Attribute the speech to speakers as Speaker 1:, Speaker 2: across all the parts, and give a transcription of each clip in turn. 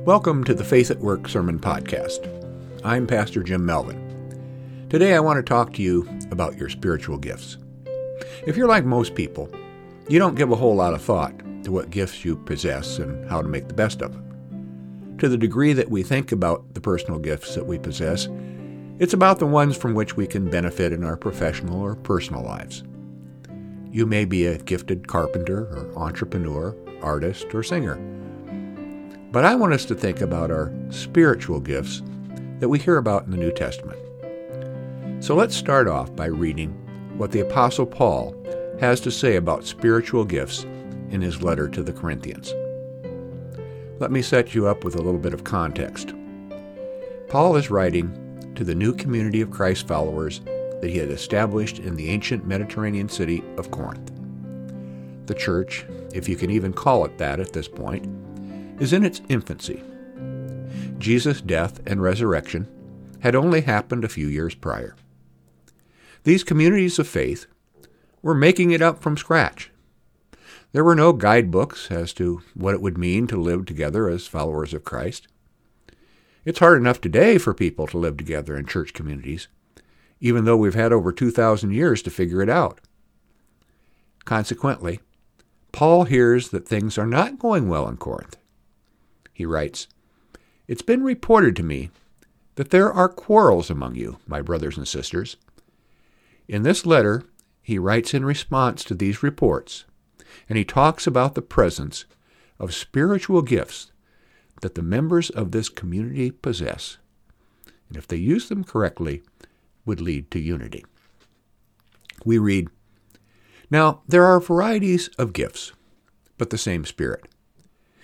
Speaker 1: Welcome to the Faith at Work Sermon Podcast. I'm Pastor Jim Melvin. Today I want to talk to you about your spiritual gifts. If you're like most people, you don't give a whole lot of thought to what gifts you possess and how to make the best of them. To the degree that we think about the personal gifts that we possess, it's about the ones from which we can benefit in our professional or personal lives. You may be a gifted carpenter or entrepreneur, artist, or singer. But I want us to think about our spiritual gifts that we hear about in the New Testament. So let's start off by reading what the Apostle Paul has to say about spiritual gifts in his letter to the Corinthians. Let me set you up with a little bit of context. Paul is writing to the new community of Christ followers that he had established in the ancient Mediterranean city of Corinth. The church, if you can even call it that at this point, is in its infancy. Jesus' death and resurrection had only happened a few years prior. These communities of faith were making it up from scratch. There were no guidebooks as to what it would mean to live together as followers of Christ. It's hard enough today for people to live together in church communities, even though we've had over 2,000 years to figure it out. Consequently, Paul hears that things are not going well in Corinth. He writes, It's been reported to me that there are quarrels among you, my brothers and sisters. In this letter, he writes in response to these reports, and he talks about the presence of spiritual gifts that the members of this community possess, and if they use them correctly, would lead to unity. We read, Now there are varieties of gifts, but the same Spirit.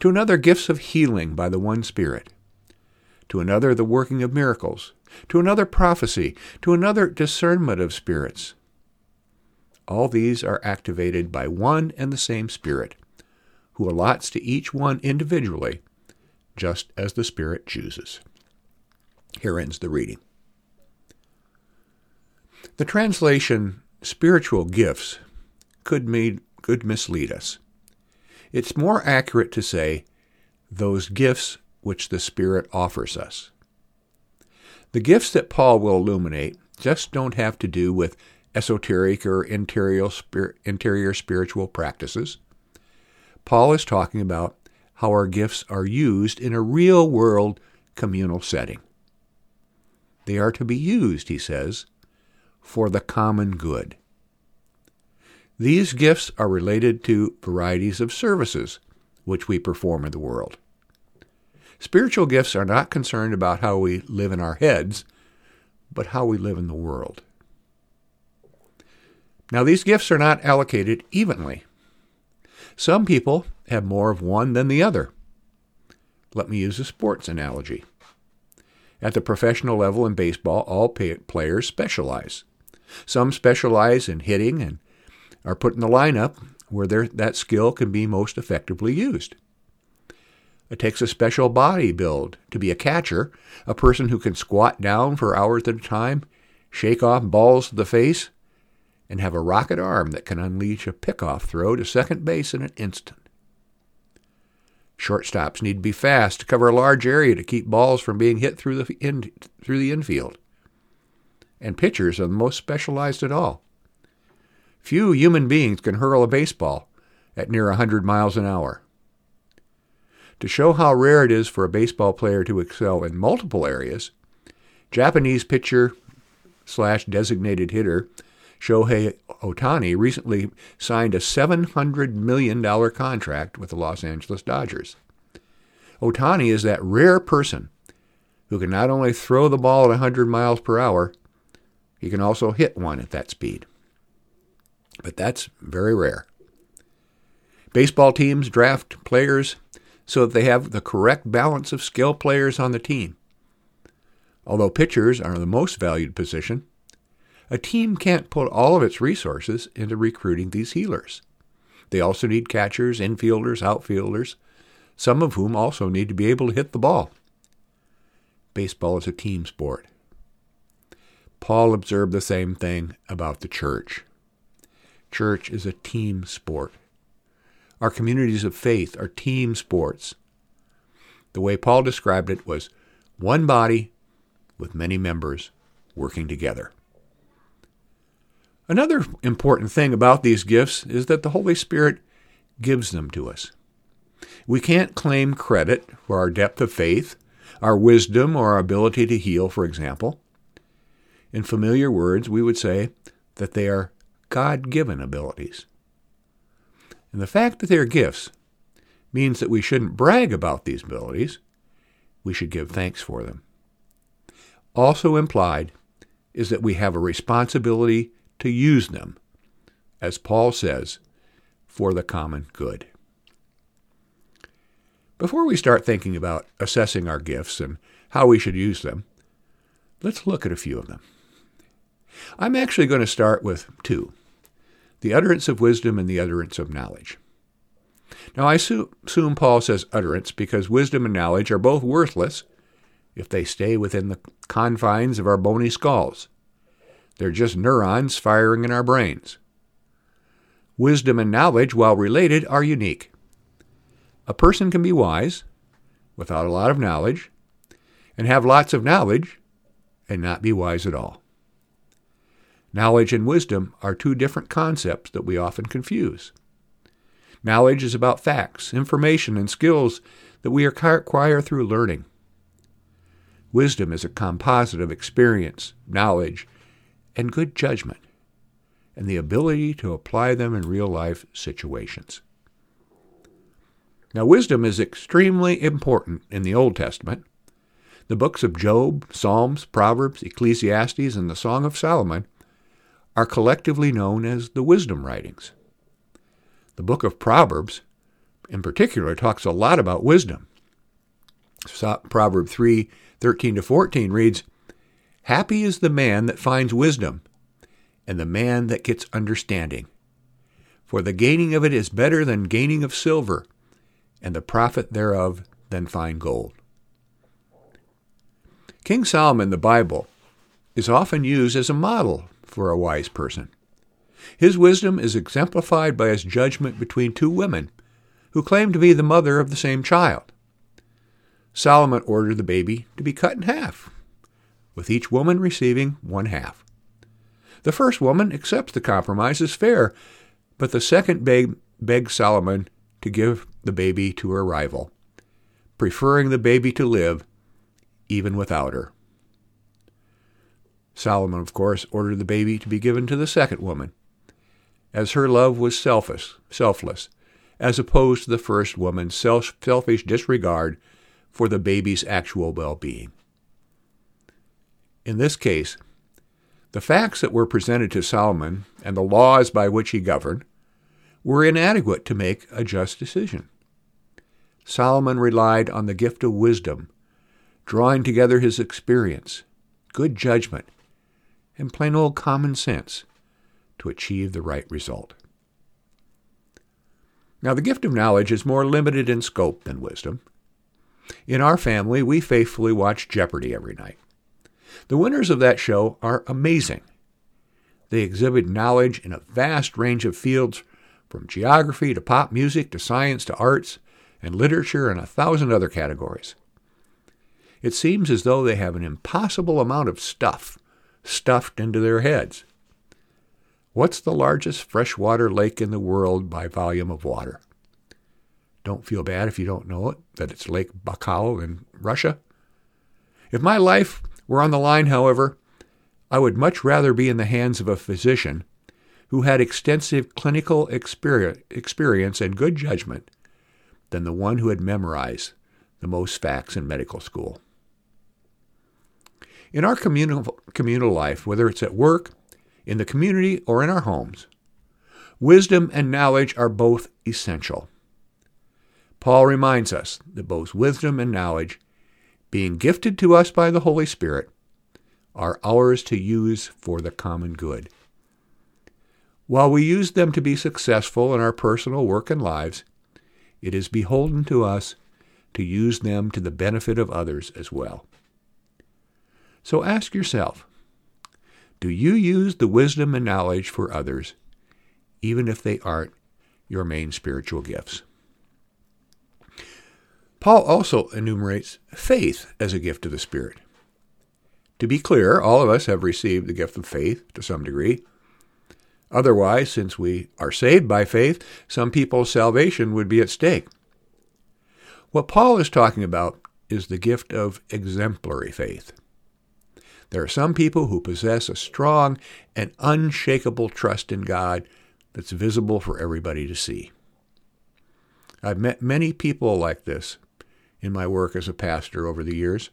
Speaker 1: to another gifts of healing by the one Spirit, to another the working of miracles, to another prophecy, to another discernment of spirits. All these are activated by one and the same Spirit, who allots to each one individually, just as the Spirit chooses. Here ends the reading. The translation spiritual gifts could, mean, could mislead us. It's more accurate to say, those gifts which the Spirit offers us. The gifts that Paul will illuminate just don't have to do with esoteric or interior, interior spiritual practices. Paul is talking about how our gifts are used in a real world communal setting. They are to be used, he says, for the common good. These gifts are related to varieties of services which we perform in the world. Spiritual gifts are not concerned about how we live in our heads, but how we live in the world. Now, these gifts are not allocated evenly. Some people have more of one than the other. Let me use a sports analogy. At the professional level in baseball, all players specialize. Some specialize in hitting and are put in the lineup where that skill can be most effectively used. It takes a special body build to be a catcher, a person who can squat down for hours at a time, shake off balls to the face, and have a rocket arm that can unleash a pickoff throw to second base in an instant. Shortstops need to be fast to cover a large area to keep balls from being hit through the, in, through the infield. And pitchers are the most specialized at all. Few human beings can hurl a baseball at near 100 miles an hour. To show how rare it is for a baseball player to excel in multiple areas, Japanese pitcher slash designated hitter Shohei Ohtani recently signed a $700 million contract with the Los Angeles Dodgers. Ohtani is that rare person who can not only throw the ball at 100 miles per hour, he can also hit one at that speed but that's very rare. Baseball teams draft players so that they have the correct balance of skill players on the team. Although pitchers are the most valued position, a team can't put all of its resources into recruiting these healers. They also need catchers, infielders, outfielders, some of whom also need to be able to hit the ball. Baseball is a team sport. Paul observed the same thing about the church. Church is a team sport. Our communities of faith are team sports. The way Paul described it was one body with many members working together. Another important thing about these gifts is that the Holy Spirit gives them to us. We can't claim credit for our depth of faith, our wisdom, or our ability to heal, for example. In familiar words, we would say that they are God given abilities. And the fact that they are gifts means that we shouldn't brag about these abilities, we should give thanks for them. Also implied is that we have a responsibility to use them, as Paul says, for the common good. Before we start thinking about assessing our gifts and how we should use them, let's look at a few of them. I'm actually going to start with two the utterance of wisdom and the utterance of knowledge. Now, I assume Paul says utterance because wisdom and knowledge are both worthless if they stay within the confines of our bony skulls. They're just neurons firing in our brains. Wisdom and knowledge, while related, are unique. A person can be wise without a lot of knowledge, and have lots of knowledge and not be wise at all. Knowledge and wisdom are two different concepts that we often confuse. Knowledge is about facts, information, and skills that we acquire through learning. Wisdom is a composite of experience, knowledge, and good judgment, and the ability to apply them in real life situations. Now, wisdom is extremely important in the Old Testament. The books of Job, Psalms, Proverbs, Ecclesiastes, and the Song of Solomon are collectively known as the wisdom writings. The book of Proverbs, in particular, talks a lot about wisdom. Proverb 3 13 to 14 reads, Happy is the man that finds wisdom, and the man that gets understanding. For the gaining of it is better than gaining of silver, and the profit thereof than fine gold. King Solomon, the Bible, is often used as a model for a wise person. His wisdom is exemplified by his judgment between two women who claim to be the mother of the same child. Solomon ordered the baby to be cut in half, with each woman receiving one half. The first woman accepts the compromise as fair, but the second beg- begs Solomon to give the baby to her rival, preferring the baby to live even without her. Solomon, of course, ordered the baby to be given to the second woman, as her love was selfish, selfless, as opposed to the first woman's self, selfish disregard for the baby's actual well-being. In this case, the facts that were presented to Solomon and the laws by which he governed were inadequate to make a just decision. Solomon relied on the gift of wisdom, drawing together his experience, good judgment, and plain old common sense to achieve the right result. Now, the gift of knowledge is more limited in scope than wisdom. In our family, we faithfully watch Jeopardy every night. The winners of that show are amazing. They exhibit knowledge in a vast range of fields, from geography to pop music to science to arts and literature and a thousand other categories. It seems as though they have an impossible amount of stuff stuffed into their heads. What's the largest freshwater lake in the world by volume of water? Don't feel bad if you don't know it, that it's Lake Baikal in Russia. If my life were on the line, however, I would much rather be in the hands of a physician who had extensive clinical experience and good judgment than the one who had memorized the most facts in medical school. In our communal, communal life, whether it's at work, in the community, or in our homes, wisdom and knowledge are both essential. Paul reminds us that both wisdom and knowledge, being gifted to us by the Holy Spirit, are ours to use for the common good. While we use them to be successful in our personal work and lives, it is beholden to us to use them to the benefit of others as well. So ask yourself, do you use the wisdom and knowledge for others, even if they aren't your main spiritual gifts? Paul also enumerates faith as a gift of the Spirit. To be clear, all of us have received the gift of faith to some degree. Otherwise, since we are saved by faith, some people's salvation would be at stake. What Paul is talking about is the gift of exemplary faith. There are some people who possess a strong and unshakable trust in God that's visible for everybody to see. I've met many people like this in my work as a pastor over the years.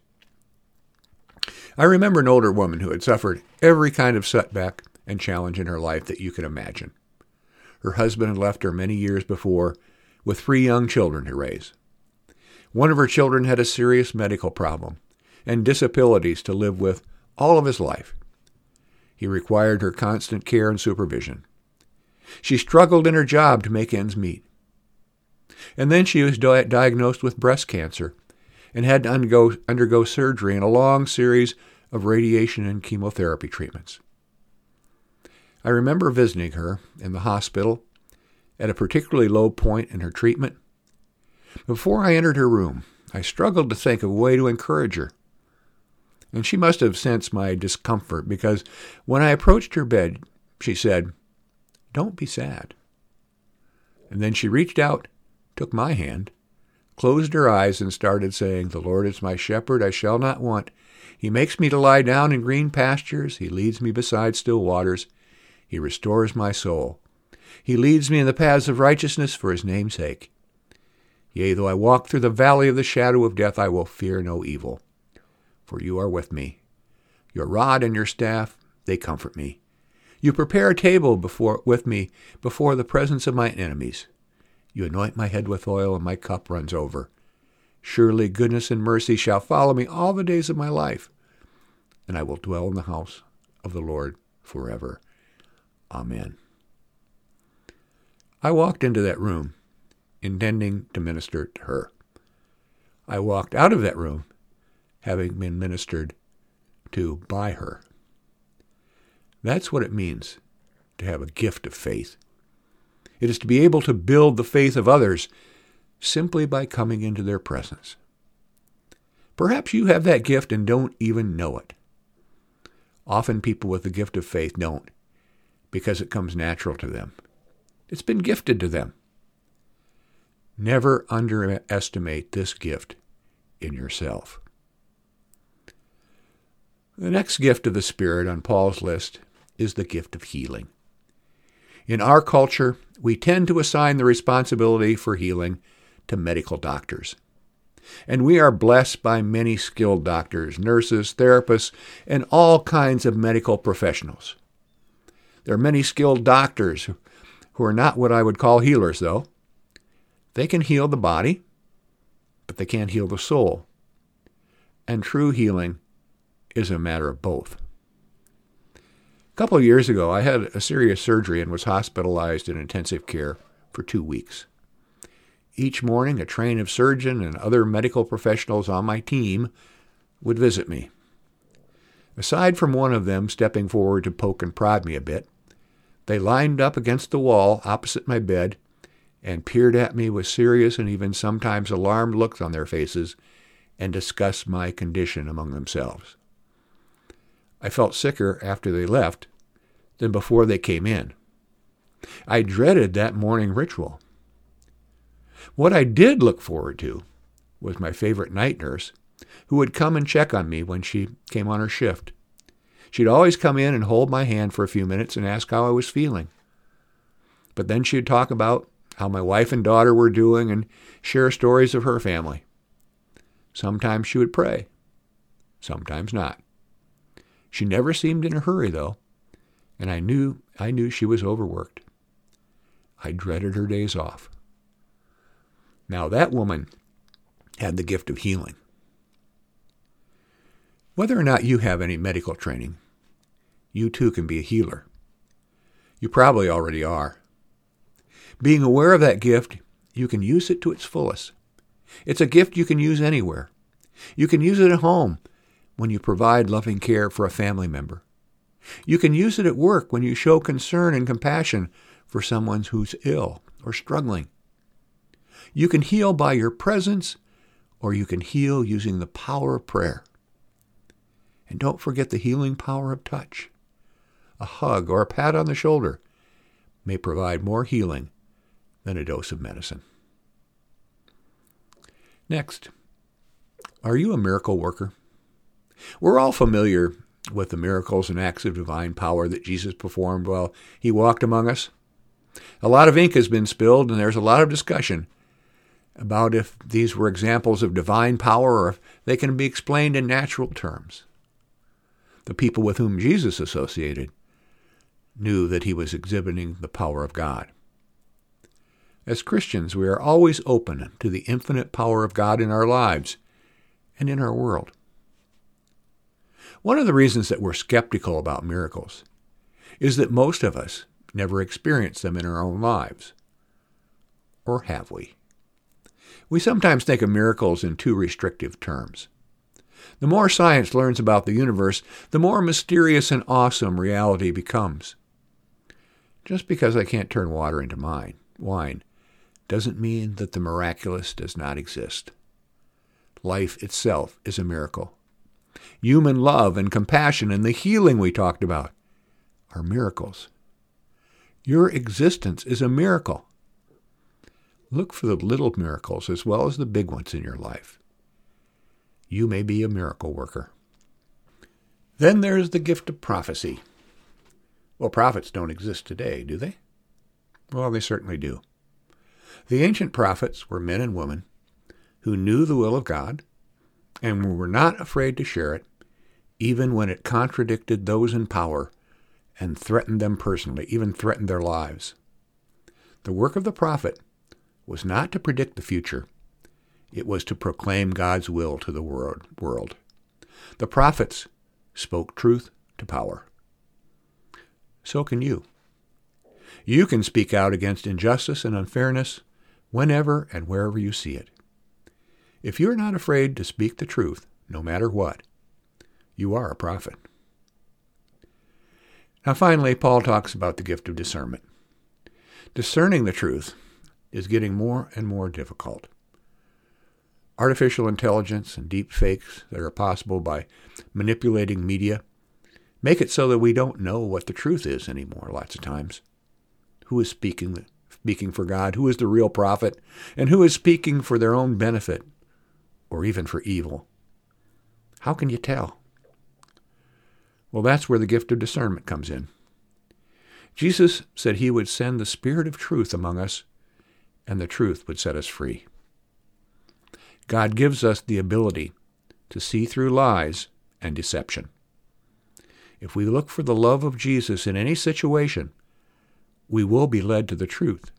Speaker 1: I remember an older woman who had suffered every kind of setback and challenge in her life that you can imagine. Her husband had left her many years before with three young children to raise. One of her children had a serious medical problem and disabilities to live with all of his life. He required her constant care and supervision. She struggled in her job to make ends meet. And then she was di- diagnosed with breast cancer and had to undergo, undergo surgery and a long series of radiation and chemotherapy treatments. I remember visiting her in the hospital at a particularly low point in her treatment. Before I entered her room, I struggled to think of a way to encourage her. And she must have sensed my discomfort because when I approached her bed, she said, Don't be sad. And then she reached out, took my hand, closed her eyes, and started saying, The Lord is my shepherd, I shall not want. He makes me to lie down in green pastures. He leads me beside still waters. He restores my soul. He leads me in the paths of righteousness for his name's sake. Yea, though I walk through the valley of the shadow of death, I will fear no evil, for you are with me. Your rod and your staff, they comfort me. You prepare a table before with me before the presence of my enemies. You anoint my head with oil, and my cup runs over. Surely goodness and mercy shall follow me all the days of my life, and I will dwell in the house of the Lord forever. Amen. I walked into that room intending to minister to her. I walked out of that room having been ministered to by her. That's what it means to have a gift of faith. It is to be able to build the faith of others simply by coming into their presence. Perhaps you have that gift and don't even know it. Often people with the gift of faith don't because it comes natural to them. It's been gifted to them. Never underestimate this gift in yourself. The next gift of the Spirit on Paul's list is the gift of healing. In our culture, we tend to assign the responsibility for healing to medical doctors. And we are blessed by many skilled doctors, nurses, therapists, and all kinds of medical professionals. There are many skilled doctors who are not what I would call healers, though. They can heal the body, but they can't heal the soul. And true healing is a matter of both. A couple of years ago, I had a serious surgery and was hospitalized in intensive care for two weeks. Each morning, a train of surgeon and other medical professionals on my team would visit me. Aside from one of them stepping forward to poke and prod me a bit, they lined up against the wall opposite my bed and peered at me with serious and even sometimes alarmed looks on their faces and discussed my condition among themselves. I felt sicker after they left than before they came in. I dreaded that morning ritual. What I did look forward to was my favorite night nurse, who would come and check on me when she came on her shift. She'd always come in and hold my hand for a few minutes and ask how I was feeling. But then she'd talk about how my wife and daughter were doing and share stories of her family. Sometimes she would pray, sometimes not. She never seemed in a hurry, though, and I knew I knew she was overworked. I dreaded her days off. Now, that woman had the gift of healing. Whether or not you have any medical training, you too can be a healer. You probably already are. Being aware of that gift, you can use it to its fullest. It's a gift you can use anywhere. You can use it at home when you provide loving care for a family member. You can use it at work when you show concern and compassion for someone who's ill or struggling. You can heal by your presence, or you can heal using the power of prayer. And don't forget the healing power of touch. A hug or a pat on the shoulder may provide more healing than a dose of medicine. Next, are you a miracle worker? We're all familiar with the miracles and acts of divine power that Jesus performed while he walked among us. A lot of ink has been spilled, and there's a lot of discussion about if these were examples of divine power or if they can be explained in natural terms. The people with whom Jesus associated knew that he was exhibiting the power of God. As Christians, we are always open to the infinite power of God in our lives and in our world. One of the reasons that we're skeptical about miracles is that most of us never experience them in our own lives. Or have we? We sometimes think of miracles in too restrictive terms. The more science learns about the universe, the more mysterious and awesome reality becomes. Just because I can't turn water into mine, wine doesn't mean that the miraculous does not exist. Life itself is a miracle. Human love and compassion and the healing we talked about are miracles. Your existence is a miracle. Look for the little miracles as well as the big ones in your life. You may be a miracle worker. Then there's the gift of prophecy. Well, prophets don't exist today, do they? Well, they certainly do. The ancient prophets were men and women who knew the will of God and we were not afraid to share it, even when it contradicted those in power and threatened them personally, even threatened their lives. The work of the prophet was not to predict the future. It was to proclaim God's will to the world. The prophets spoke truth to power. So can you. You can speak out against injustice and unfairness whenever and wherever you see it. If you're not afraid to speak the truth, no matter what, you are a prophet. Now, finally, Paul talks about the gift of discernment. Discerning the truth is getting more and more difficult. Artificial intelligence and deep fakes that are possible by manipulating media make it so that we don't know what the truth is anymore lots of times. Who is speaking speaking for God, who is the real prophet, and who is speaking for their own benefit or even for evil? How can you tell? Well, that's where the gift of discernment comes in. Jesus said he would send the Spirit of truth among us, and the truth would set us free. God gives us the ability to see through lies and deception. If we look for the love of Jesus in any situation, we will be led to the truth,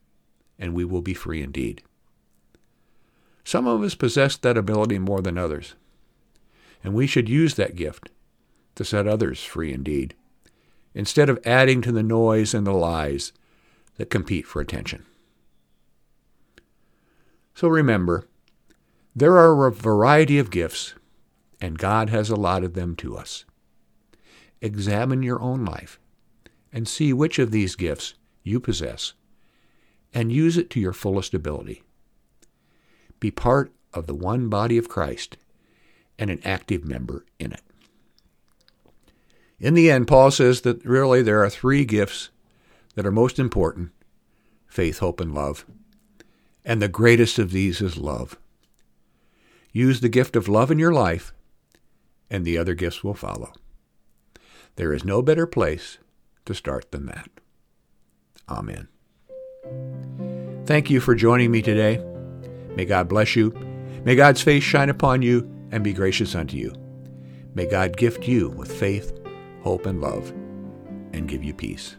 Speaker 1: and we will be free indeed. Some of us possess that ability more than others, and we should use that gift to set others free indeed, instead of adding to the noise and the lies that compete for attention. So remember, there are a variety of gifts, and God has allotted them to us. Examine your own life and see which of these gifts you possess and use it to your fullest ability. Be part of the one body of Christ and an active member in it. In the end, Paul says that really there are three gifts that are most important faith, hope, and love. And the greatest of these is love. Use the gift of love in your life, and the other gifts will follow. There is no better place to start than that. Amen. Thank you for joining me today. May God bless you. May God's face shine upon you and be gracious unto you. May God gift you with faith, hope, and love, and give you peace.